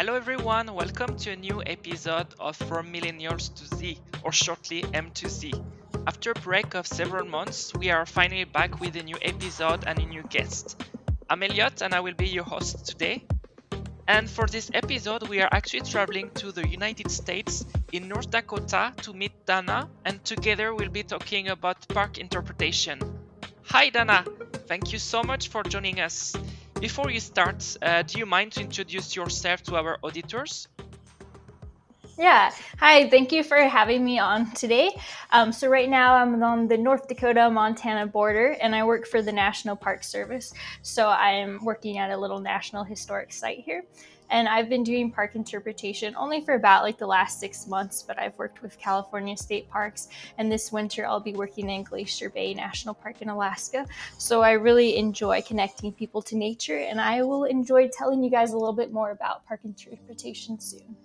Hello everyone, welcome to a new episode of From Millennials to Z, or shortly M2Z. After a break of several months, we are finally back with a new episode and a new guest. I'm Elliot and I will be your host today. And for this episode, we are actually traveling to the United States in North Dakota to meet Dana, and together we'll be talking about park interpretation. Hi Dana, thank you so much for joining us. Before you start, uh, do you mind to introduce yourself to our auditors? Yeah. Hi. Thank you for having me on today. Um, so right now I'm on the North Dakota Montana border, and I work for the National Park Service. So I'm working at a little national historic site here, and I've been doing park interpretation only for about like the last six months. But I've worked with California State Parks, and this winter I'll be working in Glacier Bay National Park in Alaska. So I really enjoy connecting people to nature, and I will enjoy telling you guys a little bit more about park interpretation soon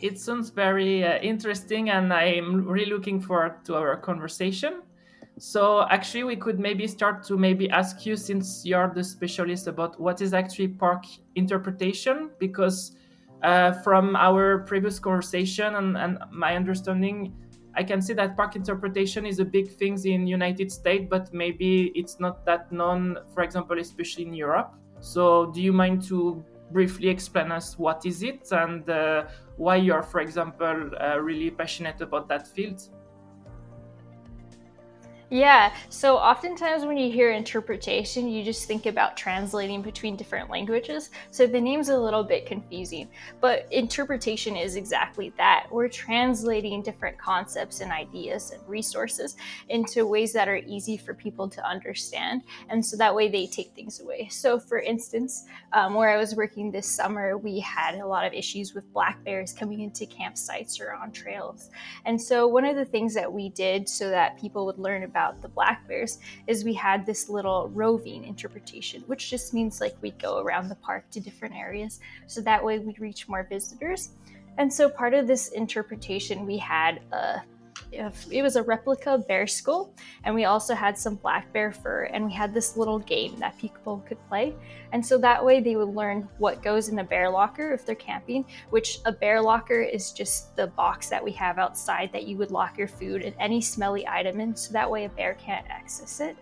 it sounds very uh, interesting and i'm really looking forward to our conversation so actually we could maybe start to maybe ask you since you're the specialist about what is actually park interpretation because uh, from our previous conversation and, and, my understanding i can see that park interpretation is a big thing in united states but maybe it's not that known for example especially in europe so do you mind to briefly explain us what is it and uh, why you're, for example, uh, really passionate about that field? Yeah, so oftentimes when you hear interpretation, you just think about translating between different languages. So the name's a little bit confusing, but interpretation is exactly that. We're translating different concepts and ideas and resources into ways that are easy for people to understand. And so that way they take things away. So, for instance, um, where I was working this summer, we had a lot of issues with black bears coming into campsites or on trails. And so, one of the things that we did so that people would learn about about the black bears is we had this little roving interpretation, which just means like we'd go around the park to different areas. So that way we'd reach more visitors. And so part of this interpretation, we had a it was a replica bear skull and we also had some black bear fur and we had this little game that people could play. And so that way they would learn what goes in a bear locker if they're camping which a bear locker is just the box that we have outside that you would lock your food and any smelly item in so that way a bear can't access it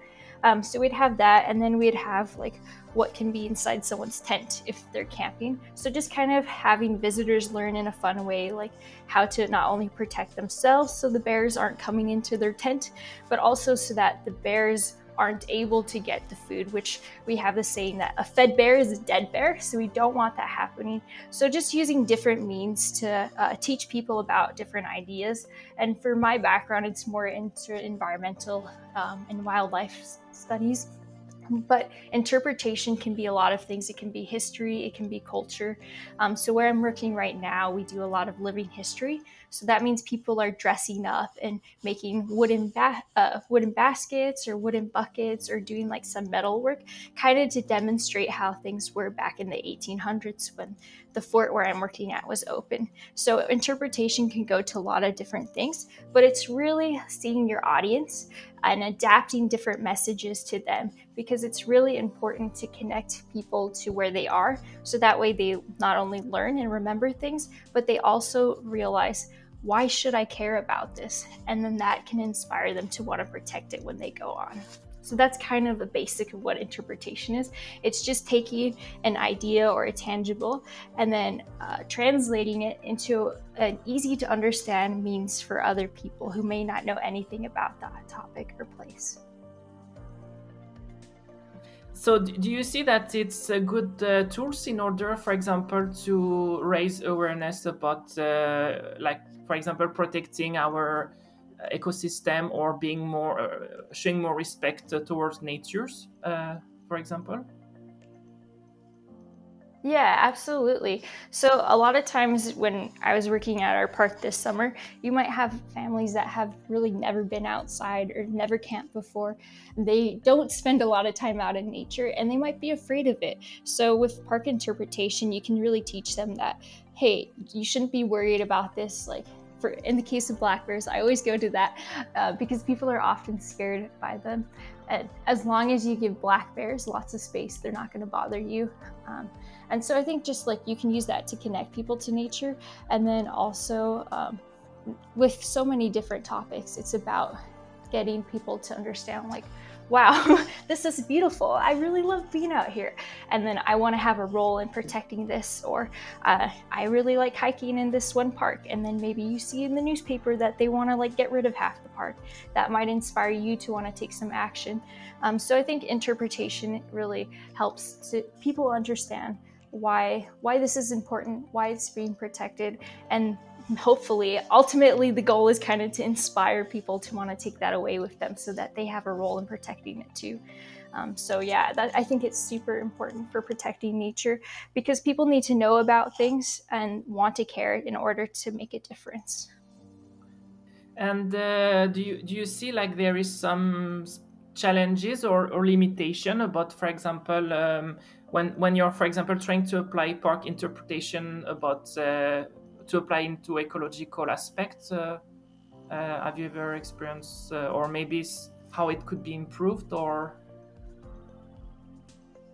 um, so we'd have that, and then we'd have like what can be inside someone's tent if they're camping. So just kind of having visitors learn in a fun way, like how to not only protect themselves so the bears aren't coming into their tent, but also so that the bears aren't able to get the food, which we have the saying that a fed bear is a dead bear. So we don't want that happening. So just using different means to uh, teach people about different ideas. And for my background, it's more into environmental um, and wildlife studies. But interpretation can be a lot of things. It can be history, it can be culture. Um, so, where I'm working right now, we do a lot of living history. So that means people are dressing up and making wooden ba- uh, wooden baskets or wooden buckets or doing like some metal work, kind of to demonstrate how things were back in the 1800s when the fort where I'm working at was open. So interpretation can go to a lot of different things, but it's really seeing your audience and adapting different messages to them because it's really important to connect people to where they are so that way they not only learn and remember things, but they also realize why should I care about this? And then that can inspire them to want to protect it when they go on. So that's kind of the basic of what interpretation is. It's just taking an idea or a tangible and then uh, translating it into an easy to understand means for other people who may not know anything about that topic or place. So, do you see that it's a good uh, tools in order, for example, to raise awareness about, uh, like, for example, protecting our ecosystem or being more uh, showing more respect towards natures uh, for example yeah, absolutely. So, a lot of times when I was working at our park this summer, you might have families that have really never been outside or never camped before. They don't spend a lot of time out in nature and they might be afraid of it. So, with park interpretation, you can really teach them that, hey, you shouldn't be worried about this. Like, for in the case of black bears, I always go to that uh, because people are often scared by them. And as long as you give black bears lots of space, they're not going to bother you. Um, and so I think just like you can use that to connect people to nature, and then also um, with so many different topics, it's about getting people to understand like wow, this is beautiful. I really love being out here. And then I want to have a role in protecting this, or uh, I really like hiking in this one park. And then maybe you see in the newspaper that they want to like get rid of half the park. That might inspire you to want to take some action. Um, so I think interpretation really helps to people understand why why this is important, why it's being protected, and hopefully, ultimately, the goal is kind of to inspire people to want to take that away with them so that they have a role in protecting it too. Um, so yeah, that, I think it's super important for protecting nature because people need to know about things and want to care in order to make a difference. And uh, do you do you see like there is some challenges or, or limitation about, for example, um, when when you're, for example, trying to apply park interpretation about uh, to apply into ecological aspects. Uh, uh, have you ever experienced, uh, or maybe how it could be improved, or?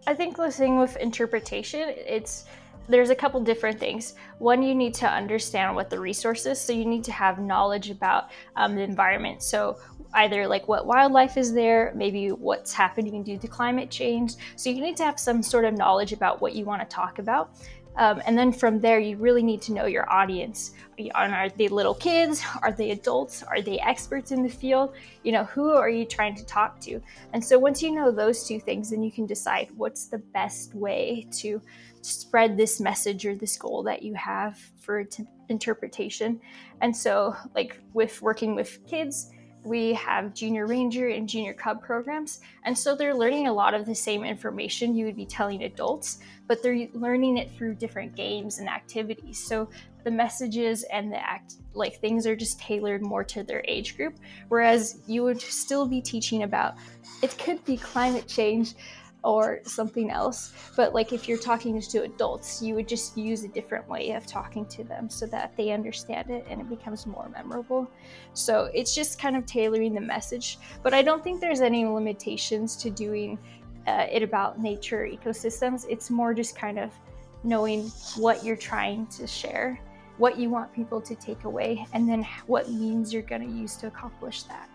I think the thing with interpretation, it's there's a couple different things. One, you need to understand what the resource is, so you need to have knowledge about um, the environment. So either like what wildlife is there, maybe what's happening due to climate change. So you need to have some sort of knowledge about what you want to talk about. Um, and then from there, you really need to know your audience. Are they little kids? Are they adults? Are they experts in the field? You know, who are you trying to talk to? And so once you know those two things, then you can decide what's the best way to spread this message or this goal that you have for t- interpretation. And so, like with working with kids, we have junior ranger and junior cub programs and so they're learning a lot of the same information you would be telling adults but they're learning it through different games and activities. So the messages and the act like things are just tailored more to their age group whereas you would still be teaching about it could be climate change or something else. But like if you're talking to adults, you would just use a different way of talking to them so that they understand it and it becomes more memorable. So it's just kind of tailoring the message. But I don't think there's any limitations to doing uh, it about nature ecosystems. It's more just kind of knowing what you're trying to share, what you want people to take away, and then what means you're going to use to accomplish that.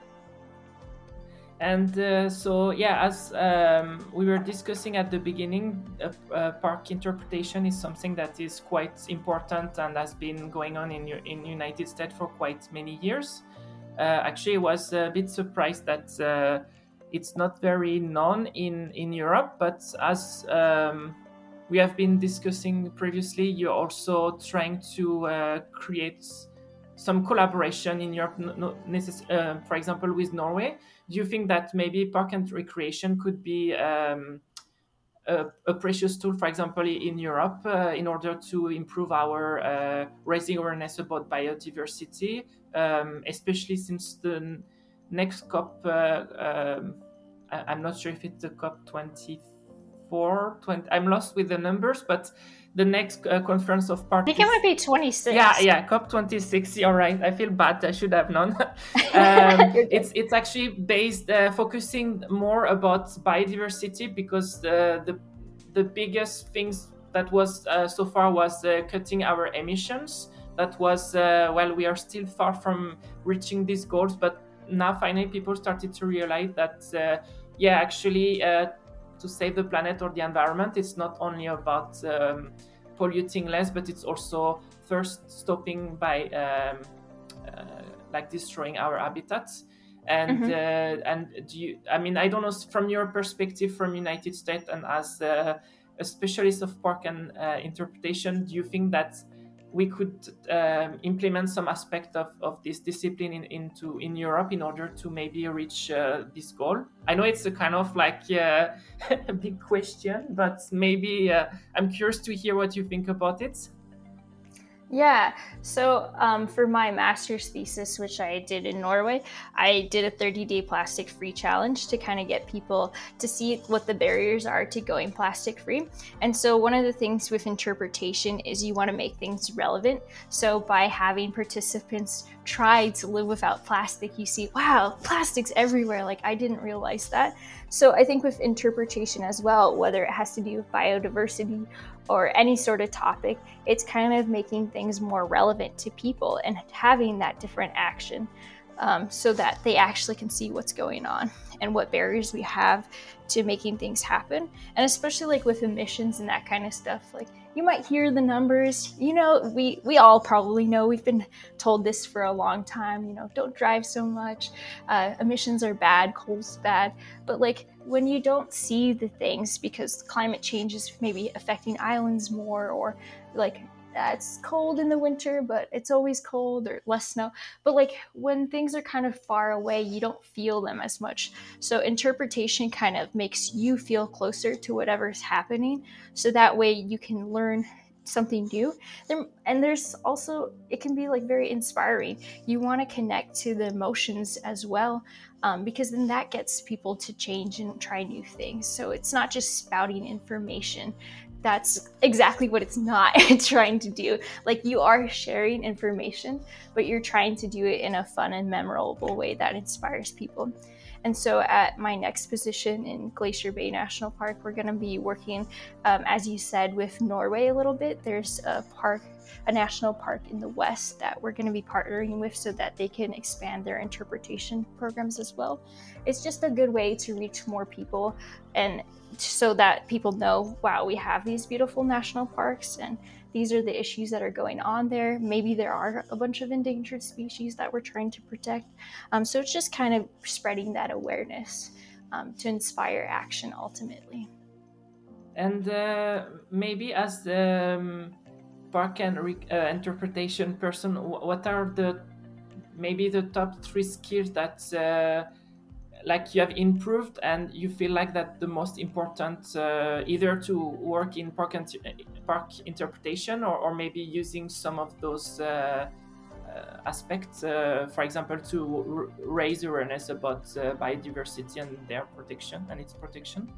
And uh, so, yeah, as um, we were discussing at the beginning, uh, uh, park interpretation is something that is quite important and has been going on in in United States for quite many years. Uh, actually, I was a bit surprised that uh, it's not very known in in Europe. But as um, we have been discussing previously, you're also trying to uh, create some collaboration in Europe, necess- for example, with Norway do you think that maybe park and recreation could be um, a, a, precious tool, for example, in Europe, uh, in order to improve our uh, raising awareness about biodiversity, um, especially since the next COP, uh, um, I'm not sure if it's the COP 24, 20, I'm lost with the numbers, but the next uh, conference of parties. I think it might be 26. Yeah, yeah, COP 26. You're right. I feel bad. I should have known. um, it's it's actually based uh, focusing more about biodiversity because the the, the biggest things that was uh, so far was uh, cutting our emissions. That was uh, well, we are still far from reaching these goals, but now finally people started to realize that uh, yeah, actually to save the planet or the environment. It's not only about um, polluting less, but it's also first stopping by um, uh, like destroying our habitats. And mm-hmm. uh, and do you? I mean, I don't know from your perspective, from United States, and as a specialist of park and uh, interpretation, do you think that we could um, implement some aspect of, of this discipline in, into in Europe in order to maybe reach uh, this goal? I know it's a kind of like uh, a big question, but maybe uh, I'm curious to hear what you think about it. Yeah. So um, for my master's thesis, which I did in Norway, I did a 30 day plastic free challenge to kind of get people to see what the barriers are to going plastic free. And so one of the things with interpretation is you want to make things relevant. So by having participants try to live without plastic, you see, wow, plastic's everywhere. Like I didn't realize that. So I think with interpretation as well, whether it has to do with biodiversity or any sort of topic, it's kind of making things more relevant to people and having that different action um, so that they actually can see what's going on and what barriers we have to making things happen. And especially like with emissions and that kind of stuff, like you might hear the numbers. You know, we we all probably know we've been told this for a long time. You know, don't drive so much. Uh, emissions are bad. Coal's bad. But like when you don't see the things because climate change is maybe affecting islands more, or like it's cold in the winter, but it's always cold or less snow. But like when things are kind of far away, you don't feel them as much. So interpretation kind of makes you feel closer to whatever's happening. So that way you can learn something new. and there's also, it can be like very inspiring. You want to connect to the emotions as well. Um, because then that gets people to change and try new things. So it's not just spouting information that's exactly what it's not trying to do. Like you are sharing information, but you're trying to do it in a fun and memorable way that inspires people. And so, at my next position in Glacier Bay National Park, we're going to be working, um, as you said, with Norway a little bit. There's a park, a national park in the west that we're going to be partnering with so that they can expand their interpretation programs as well. It's just a good way to reach more people and so that people know, wow, we have these beautiful national parks and these are the issues that are going on there. Maybe there are a bunch of endangered species that we're trying to protect. Um, so it's just kind of spreading that awareness um, to inspire action ultimately. And uh, maybe as the um, park and re- uh, interpretation person, what are the maybe the top three skills that uh, like you have improved and you feel like that the most important uh, either to work in park, and park interpretation or, or maybe using some of those uh, uh, aspects uh, for example to raise awareness about biodiversity and their protection and its protection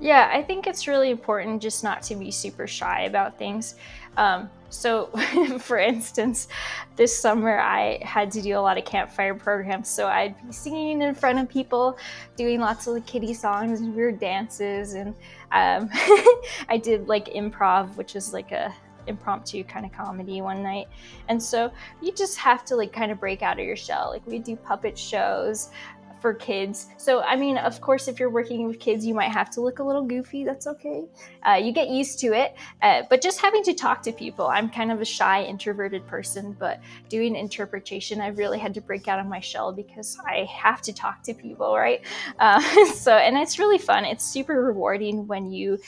yeah, I think it's really important just not to be super shy about things. Um, so, for instance, this summer I had to do a lot of campfire programs. So I'd be singing in front of people, doing lots of kitty songs and weird dances, and um, I did like improv, which is like a impromptu kind of comedy one night. And so you just have to like kind of break out of your shell. Like we do puppet shows for kids. So, I mean, of course, if you're working with kids, you might have to look a little goofy. That's okay. Uh, you get used to it. Uh, but just having to talk to people, I'm kind of a shy, introverted person, but doing interpretation, I really had to break out of my shell because I have to talk to people, right? Uh, so, and it's really fun. It's super rewarding when you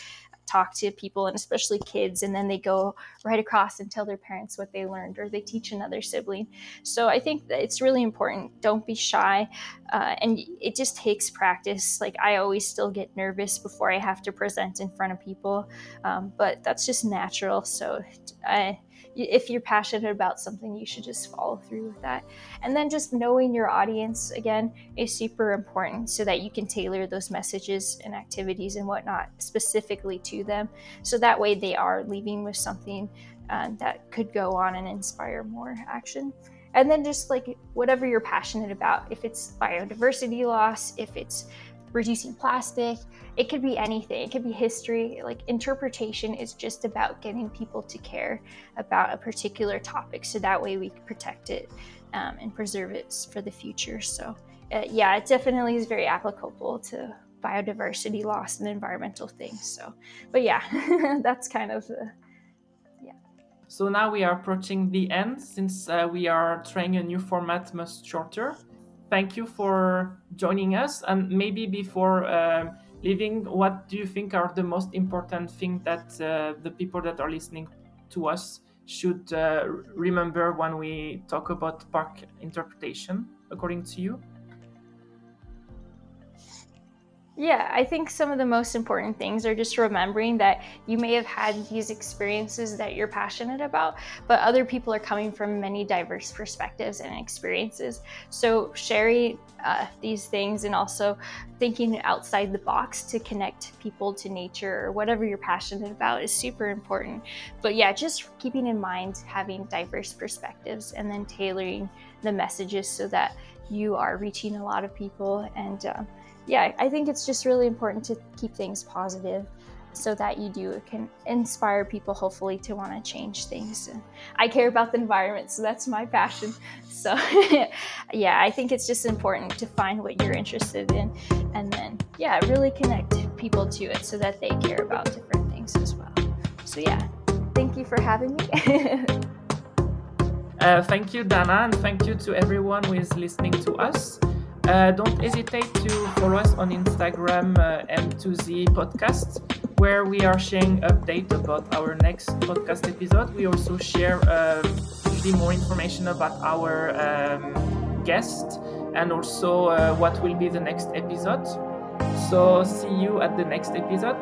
talk to people and especially kids and then they go right across and tell their parents what they learned or they teach another sibling. So i think that it's really important. Don't be shy uh, and it just takes practice. Like i always still get nervous before i have to present in front of people um, but that's just natural. So i if you're passionate about something, you should just follow through with that. And then just knowing your audience again is super important so that you can tailor those messages and activities and whatnot specifically to them. So that way they are leaving with something uh, that could go on and inspire more action. And then just like whatever you're passionate about, if it's biodiversity loss, if it's reducing plastic. It could be anything. It could be history. Like interpretation is just about getting people to care about a particular topic, so that way we protect it um, and preserve it for the future. So, uh, yeah, it definitely is very applicable to biodiversity loss and environmental things. So, but yeah, that's kind of yeah. So now we are approaching the end since uh, we are trying a new format much shorter thank you for joining us. And maybe before uh, leaving, what do you think are the most important things that uh, the people that are listening to us should uh, remember when we talk about park interpretation, according to you? Yeah, I think some of the most important things are just remembering that you may have had these experiences that you're passionate about, but other people are coming from many diverse perspectives and experiences. So, sharing uh, these things and also thinking outside the box to connect people to nature or whatever you're passionate about is super important. But yeah, just keeping in mind having diverse perspectives and then tailoring the messages so that you are reaching a lot of people and uh, yeah, I think it's just really important to keep things positive so that you do it can inspire people hopefully to want to change things. I care about the environment, so that's my passion. So yeah, I think it's just important to find what you're interested in and then yeah, really connect people to it so that they care about different things as well. So yeah, thank you for having me. uh, thank you, Dana, and thank you to everyone who is listening to us. Uh, don't hesitate to follow us on Instagram, uh, M2Z Podcast, where we are sharing update about our next podcast episode. We also share uh, usually more information about our um, guest and also uh, what will be the next episode. So see you at the next episode.